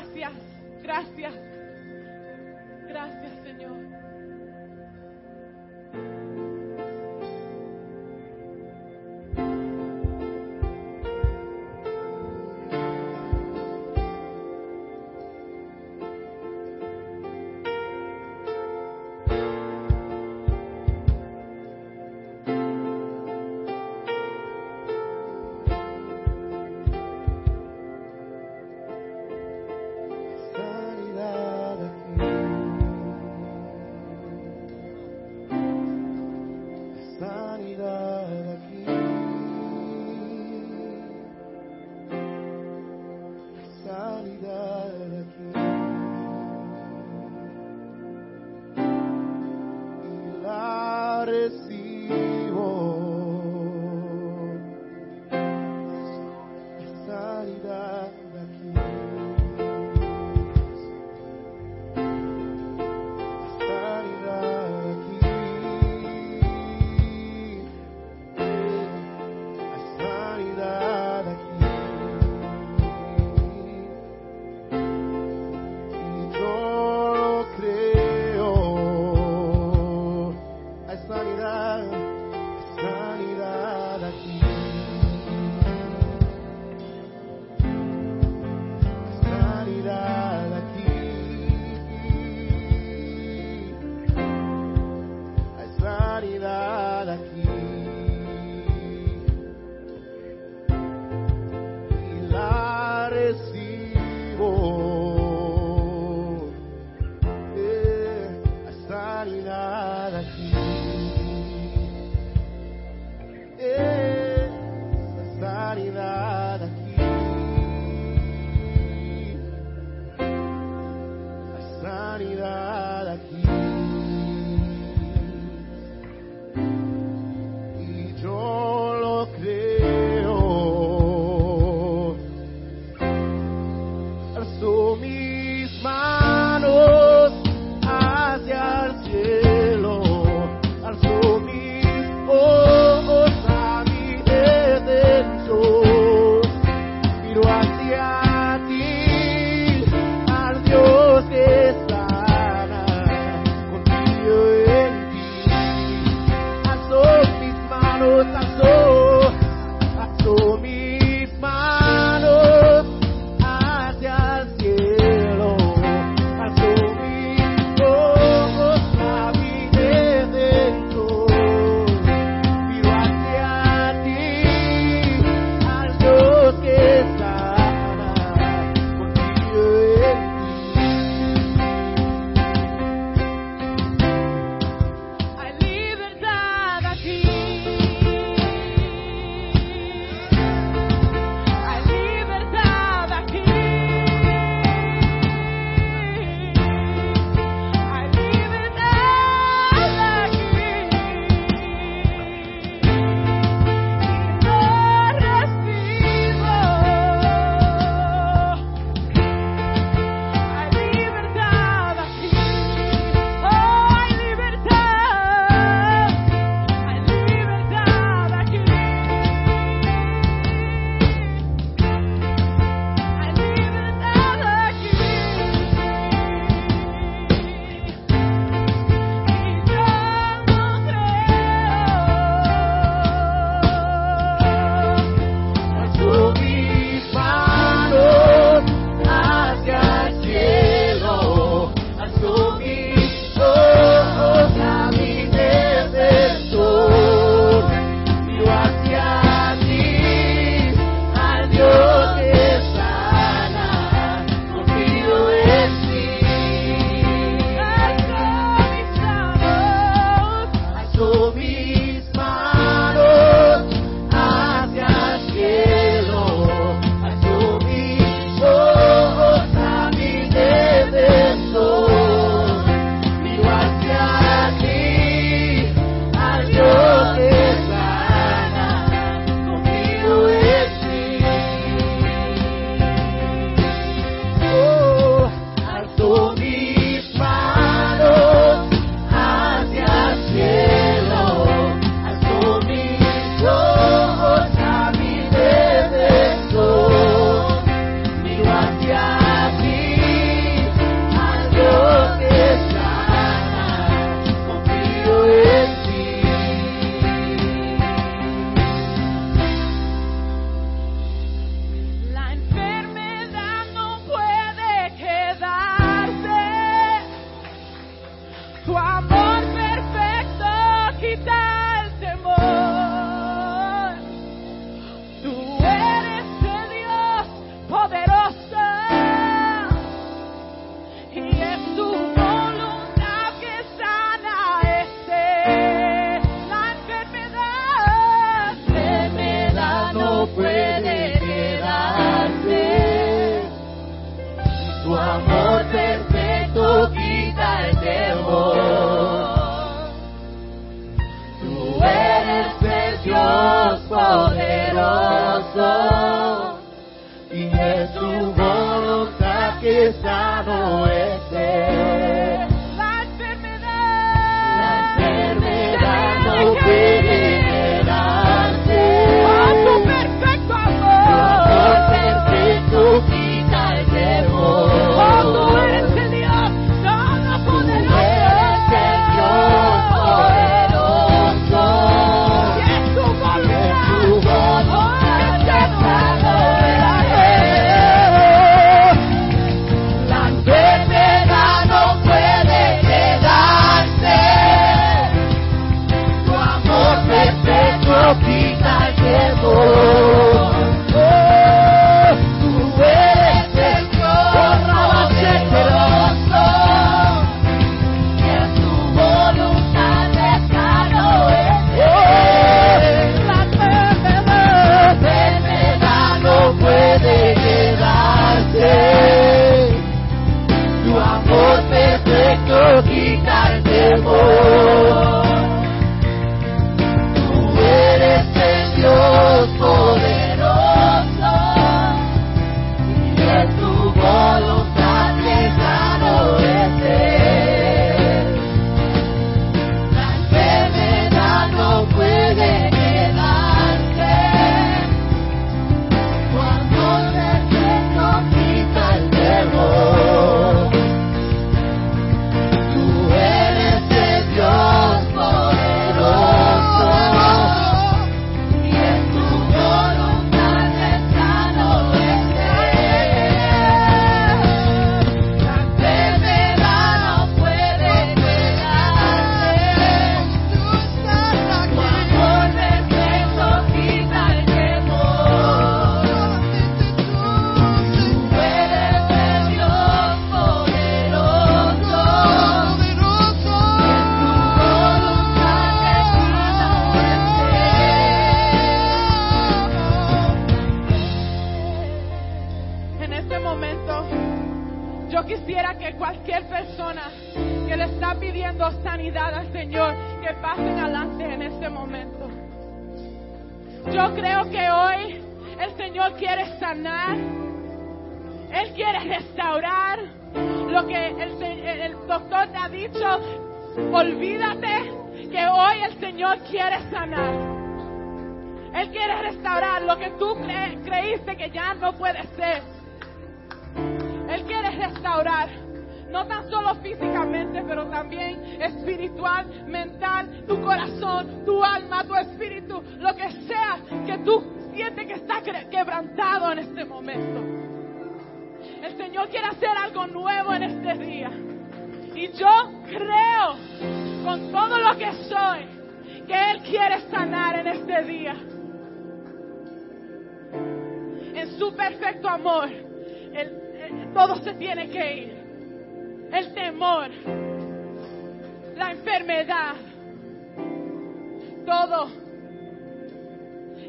Gracias, gracias. Gracias, Señor.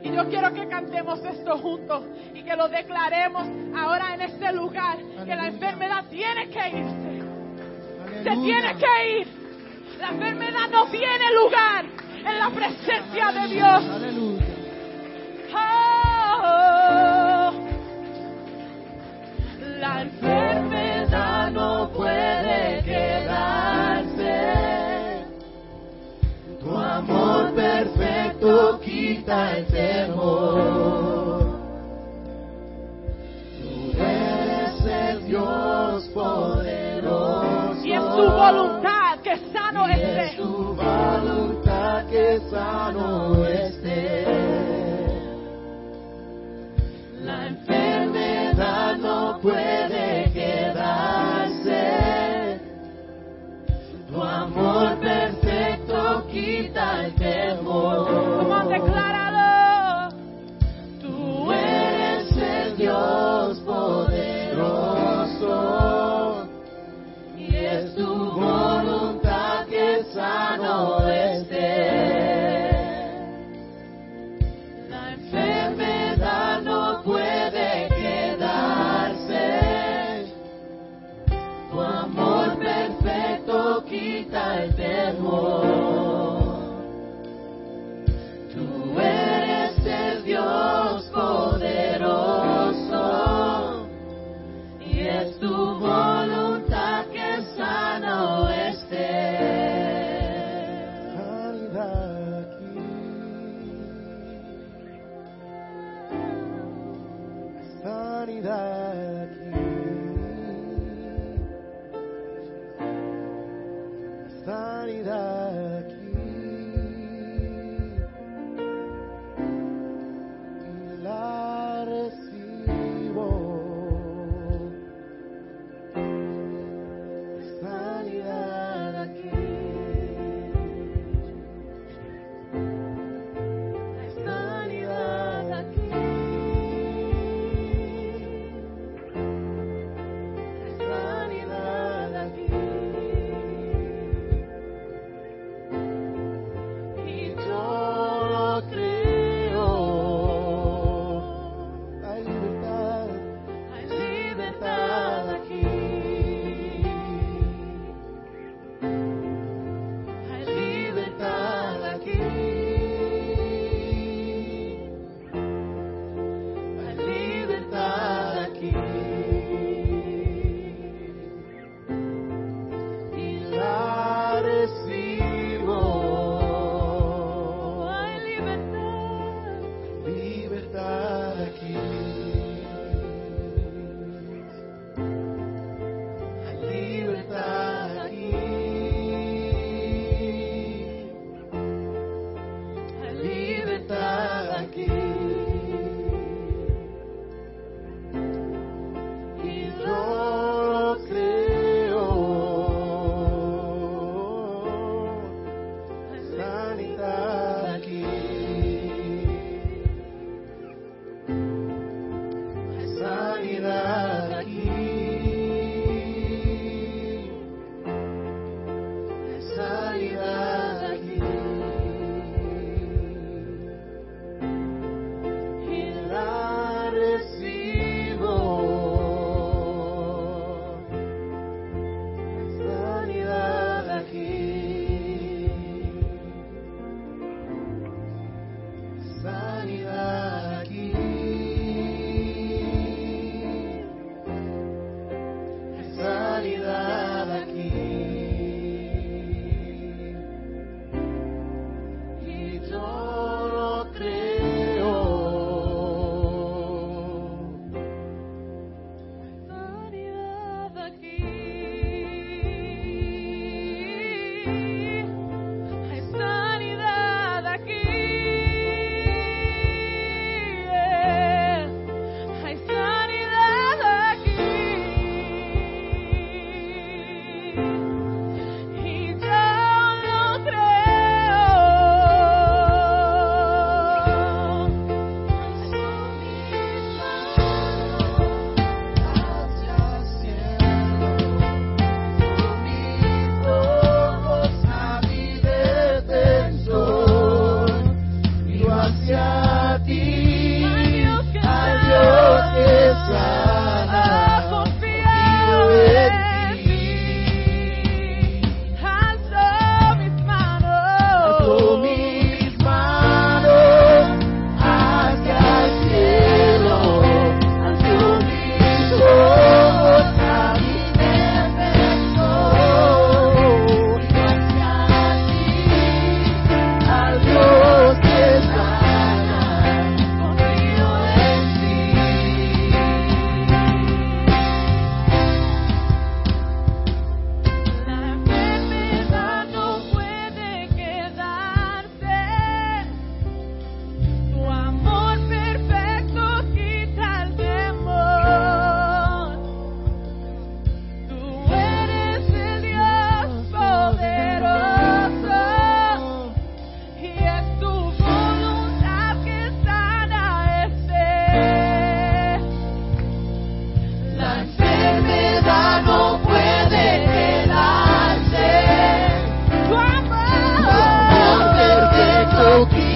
Y yo quiero que cantemos esto juntos y que lo declaremos ahora en este lugar, que la enfermedad tiene que irse. Aleluya. Se tiene que ir. La enfermedad no tiene lugar en la presencia de Dios. Aleluya. Ah, oh. quita el temor. Tú eres el Dios poderoso. Y es tu voluntad que sano y es este. tu voluntad que sano I'll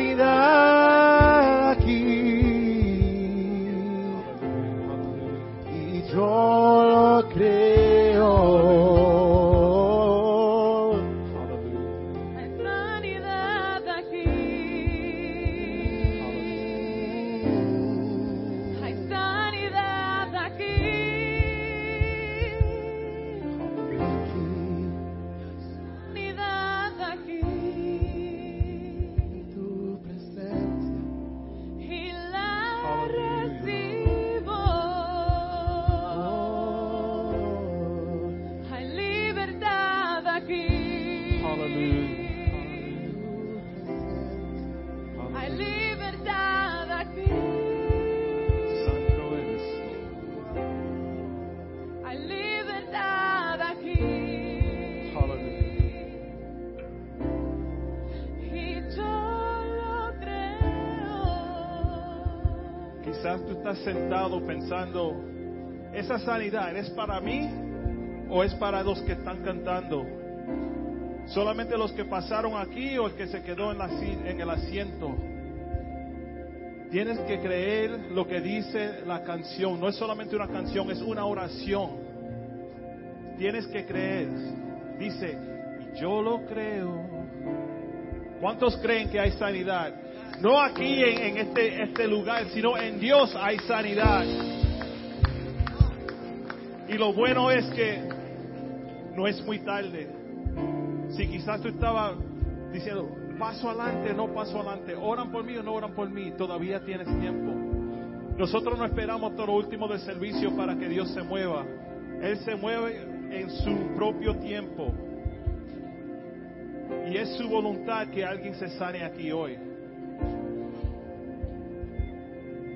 sanidad pensando, ¿esa sanidad es para mí o es para los que están cantando? ¿Solamente los que pasaron aquí o el que se quedó en, la en el asiento? Tienes que creer lo que dice la canción. No es solamente una canción, es una oración. Tienes que creer. Dice, yo lo creo. ¿Cuántos creen que hay sanidad? No aquí en, en este, este lugar, sino en Dios hay sanidad. Y lo bueno es que no es muy tarde. Si quizás tú estabas diciendo, paso adelante, no paso adelante, oran por mí o no oran por mí, todavía tienes tiempo. Nosotros no esperamos todo lo último del servicio para que Dios se mueva. Él se mueve en su propio tiempo. Y es su voluntad que alguien se sane aquí hoy.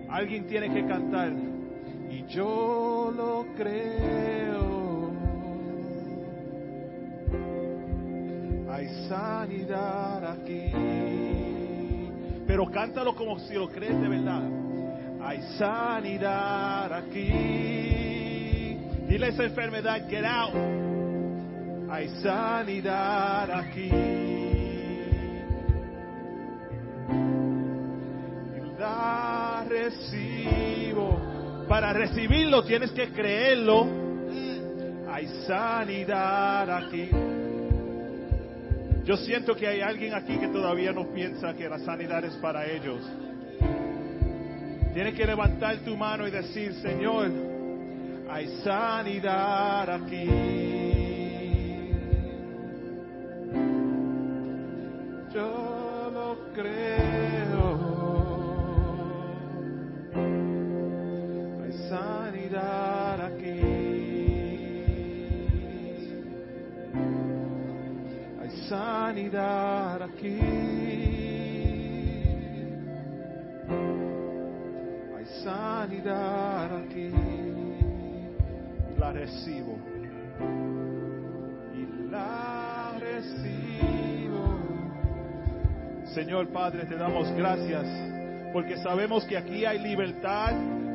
Alguien tiene que cantar. Yo lo creo. Hay sanidad aquí. Pero cántalo como si lo crees de verdad. Hay sanidad aquí. Dile esa enfermedad, get out. Hay sanidad aquí. La recibo. Para recibirlo tienes que creerlo. Hay sanidad aquí. Yo siento que hay alguien aquí que todavía no piensa que la sanidad es para ellos. Tienes que levantar tu mano y decir, Señor, hay sanidad aquí. Yo lo creo. Sanidad aquí. Hay sanidad aquí. Hay sanidad aquí. La recibo. Y la recibo. Señor Padre, te damos gracias porque sabemos que aquí hay libertad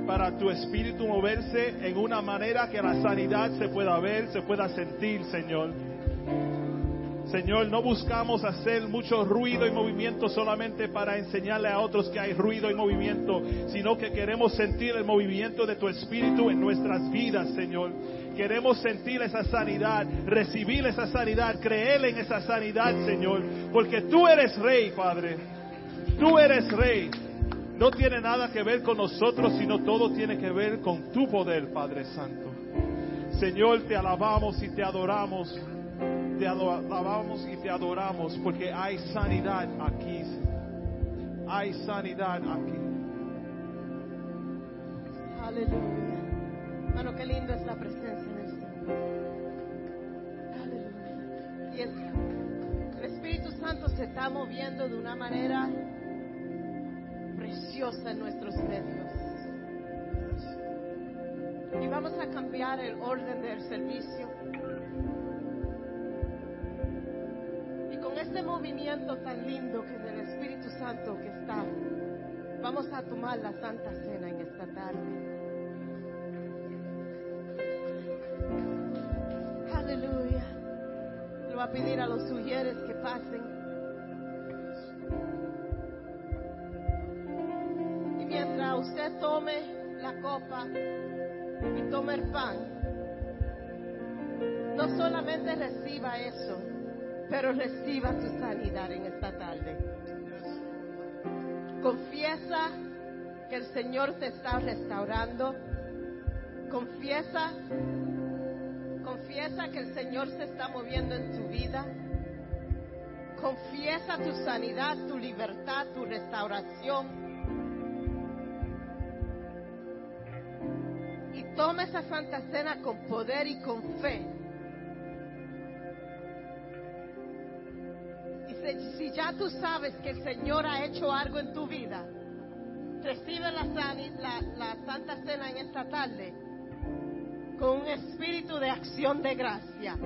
para tu espíritu moverse en una manera que la sanidad se pueda ver, se pueda sentir, Señor. Señor, no buscamos hacer mucho ruido y movimiento solamente para enseñarle a otros que hay ruido y movimiento, sino que queremos sentir el movimiento de tu espíritu en nuestras vidas, Señor. Queremos sentir esa sanidad, recibir esa sanidad, creer en esa sanidad, Señor, porque tú eres rey, Padre. Tú eres rey. No tiene nada que ver con nosotros, sino todo tiene que ver con tu poder, Padre Santo. Señor, te alabamos y te adoramos te alabamos y te adoramos porque hay sanidad aquí. Señor. Hay sanidad aquí. Aleluya. Hermano, qué lindo es la presencia de Dios. Aleluya. Y el, el Espíritu Santo se está moviendo de una manera en nuestros medios. Y vamos a cambiar el orden del servicio. Y con este movimiento tan lindo que es del Espíritu Santo que está, vamos a tomar la Santa Cena en esta tarde. Aleluya. Le voy a pedir a los sugieres que pasen. Tome la copa y tome el pan, no solamente reciba eso, pero reciba tu sanidad en esta tarde. Confiesa que el Señor te está restaurando. Confiesa Confiesa que el Señor se está moviendo en tu vida. Confiesa tu sanidad, tu libertad, tu restauración. Toma esa santa cena con poder y con fe. Y si, ya tú sabes que el Señor ha hecho algo en tu vida, recibe la- la santa cena en esta tarde con un espíritu de acción de gracia,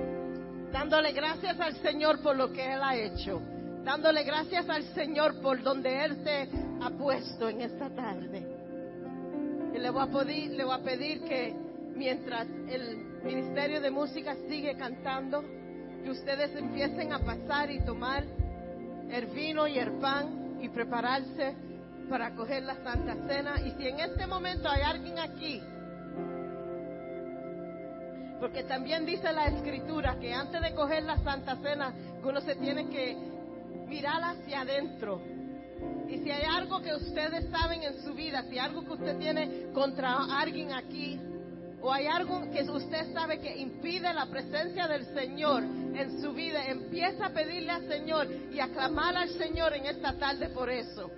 dándole gracias al Señor por lo que Él ha hecho, dándole gracias al Señor por donde Él te ha puesto en esta tarde. Y le voy a pedir, le voy a pedir que mientras el Ministerio de Música sigue cantando, que ustedes empiecen a pasar y tomar el vino y el pan y prepararse para coger la Santa Cena. Y si en este momento hay alguien aquí, porque también dice la escritura que antes de coger la Santa Cena, uno se tiene que mirar hacia adentro. Y si hay algo que ustedes saben en su vida, si algo que usted tiene contra alguien aquí, o hay algo que usted sabe que impide la presencia del Señor en su vida, empieza a pedirle al Señor y a clamar al Señor en esta tarde por eso.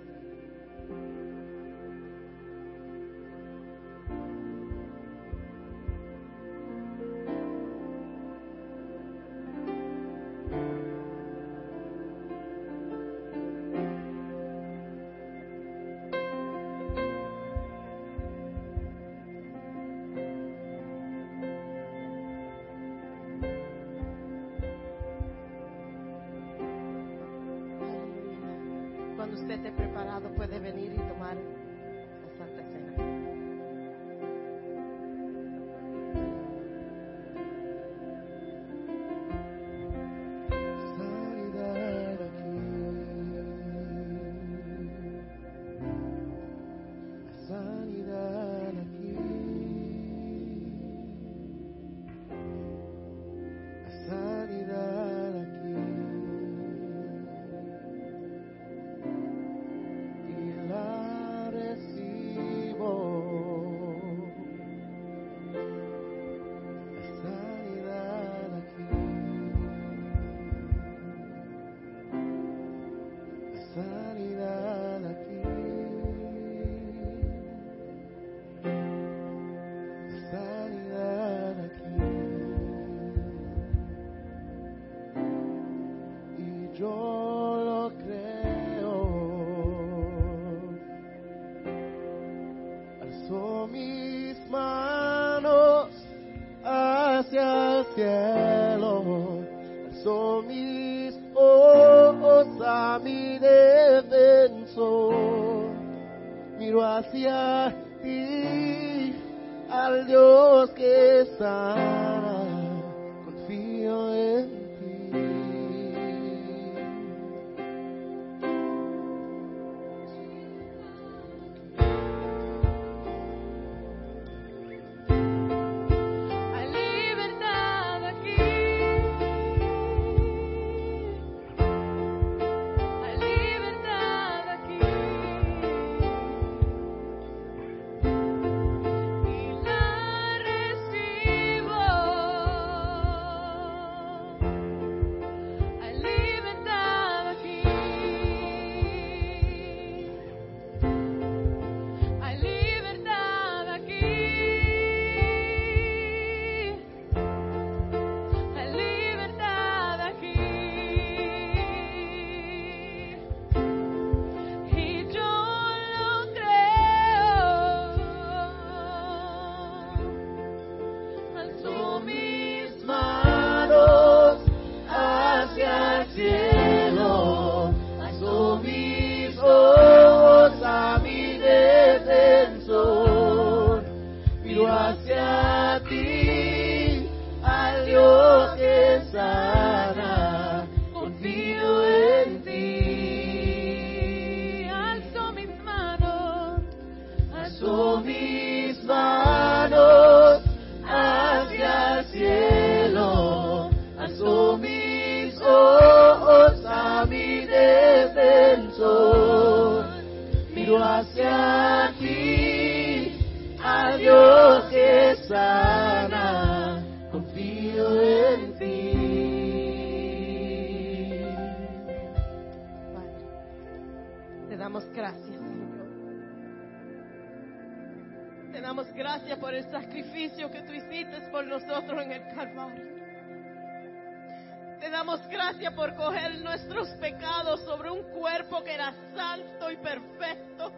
gracias por coger nuestros pecados sobre un cuerpo que era santo y perfecto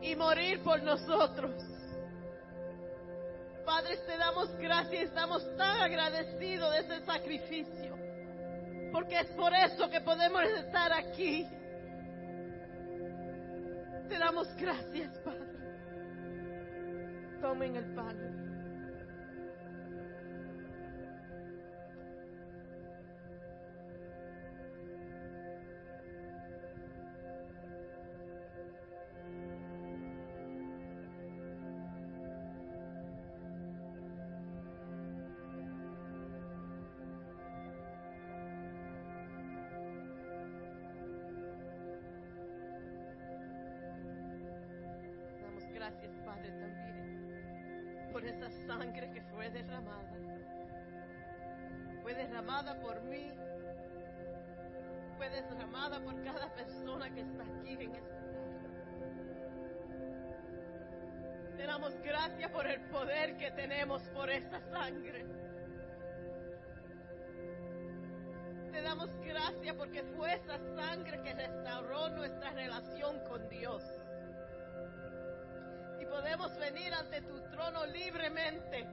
y morir por nosotros. Padre, te damos gracias y estamos tan agradecidos de ese sacrificio, porque es por eso que podemos estar aquí. Te damos gracias, Padre. Tomen el pan. gracias porque fue esa sangre que restauró nuestra relación con Dios. Y podemos venir ante tu trono libremente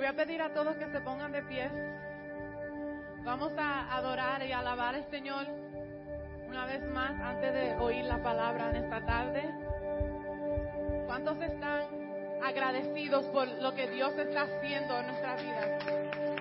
voy a pedir a todos que se pongan de pie. Vamos a adorar y alabar al Señor una vez más antes de oír la palabra en esta tarde. ¿Cuántos están agradecidos por lo que Dios está haciendo en nuestra vida?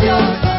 Deus.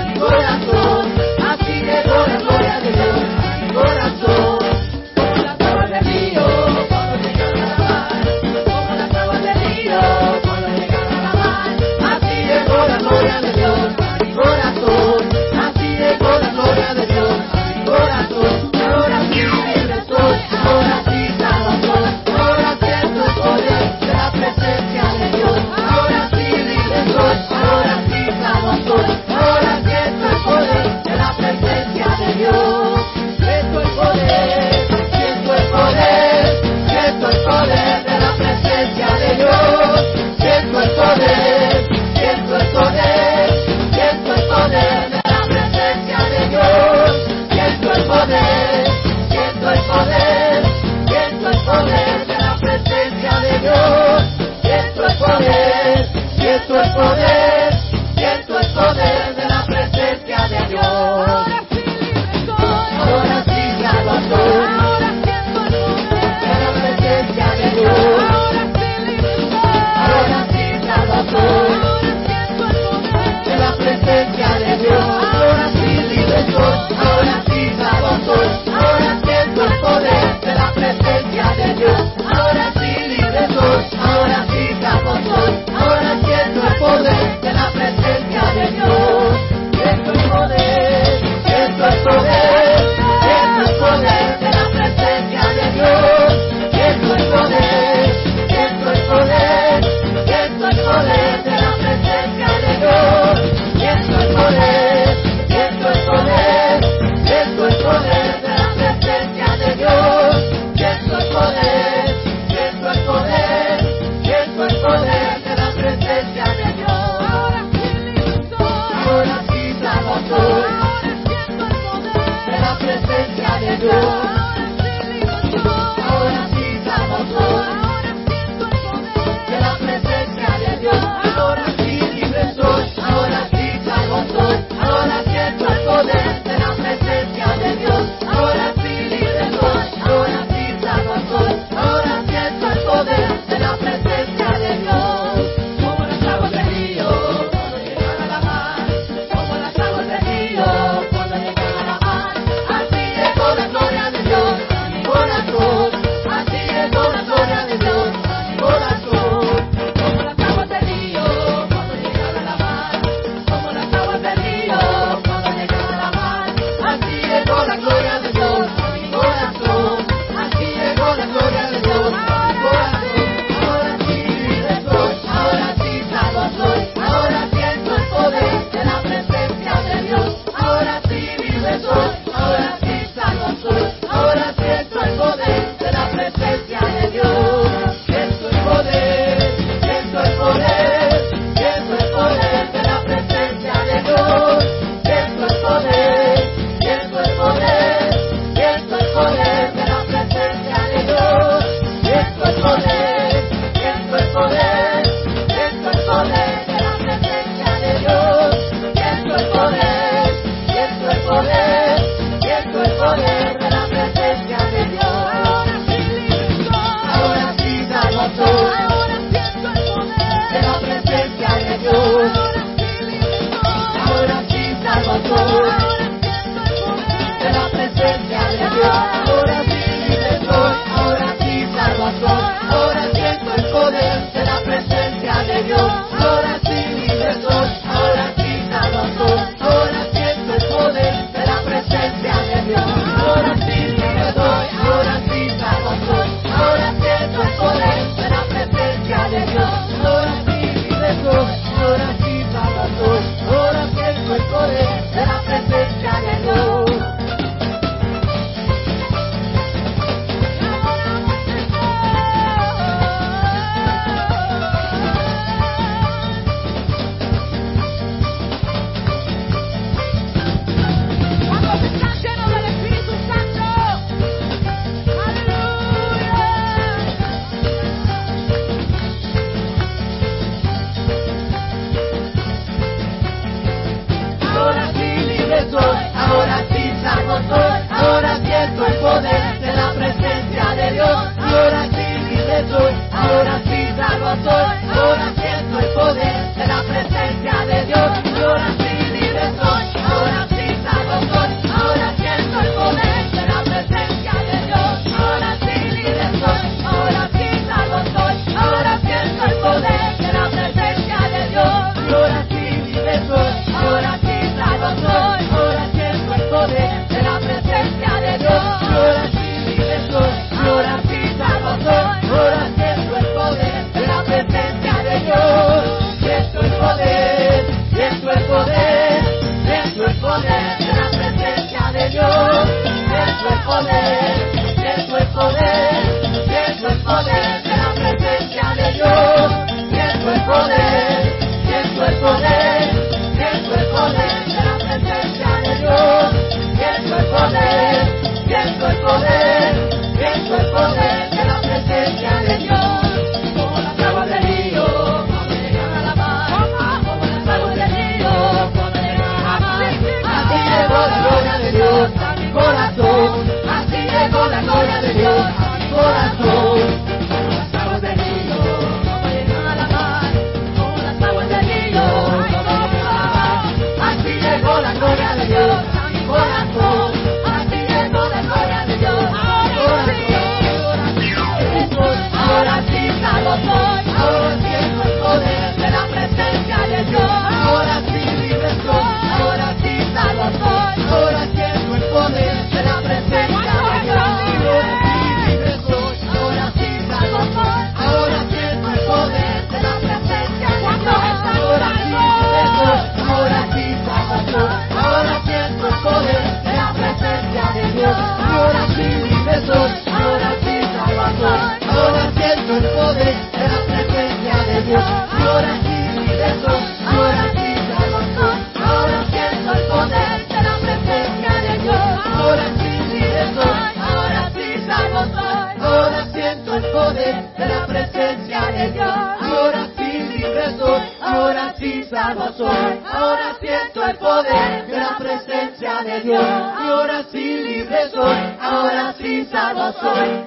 poder de la presencia de Dios. Siento el poder, siento el poder, siento el poder de la presencia de Dios. Siento el poder, siento el poder, siento el poder de la presencia de Dios. Como las aguas del río, cuando llegan la mar, como las aguas del río, cuando llegan la mar. Así llegó la gloria de Dios a mi corazón, así llegó la gloria de Dios a mi corazón. voice.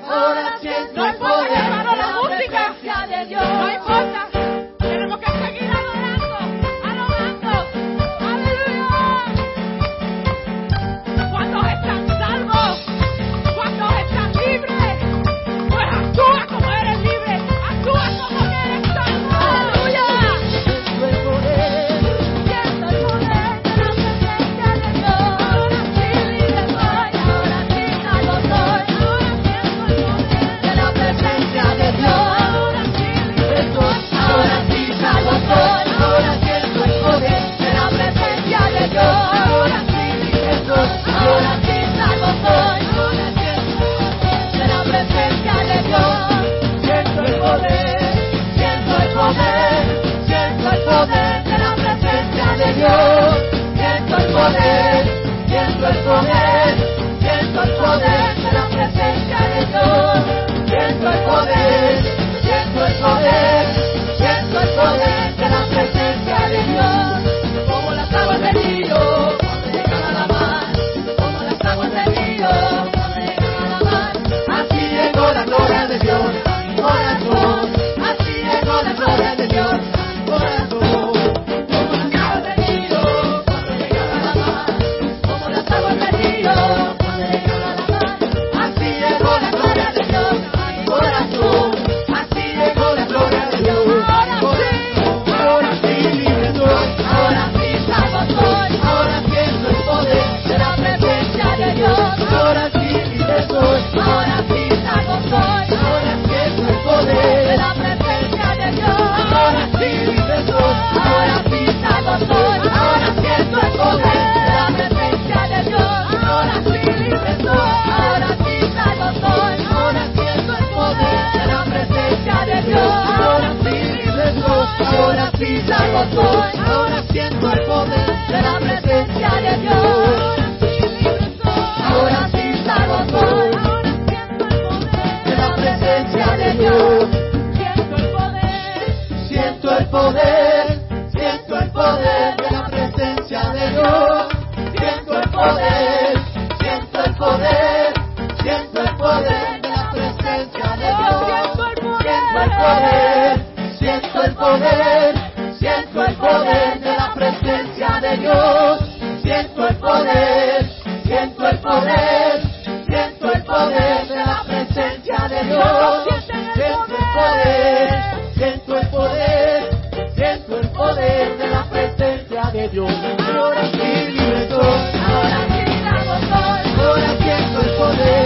ahora siento el poder de la presencia de Dios. Ahora sí salvo soy, ahora siento el poder de la presencia de Dios. Siento el poder, siento el poder, siento el poder de la presencia de Dios. Siento el poder, siento el poder, siento el poder de la presencia de Dios. Siento el poder, siento el poder. Siento el poder de la presencia de Dios. Siento el poder, siento el poder, siento el poder de la presencia de Dios. Siento el poder, siento el poder, siento el poder de la presencia de Dios. Ahora sí, libre soy. Ahora sí, ahora siento el poder.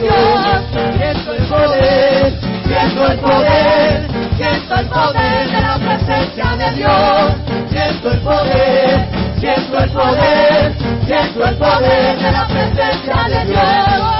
Siento el poder, siento el poder, siento el poder de la presencia de Dios. Siento el poder, siento el poder, siento el poder de la presencia de Dios.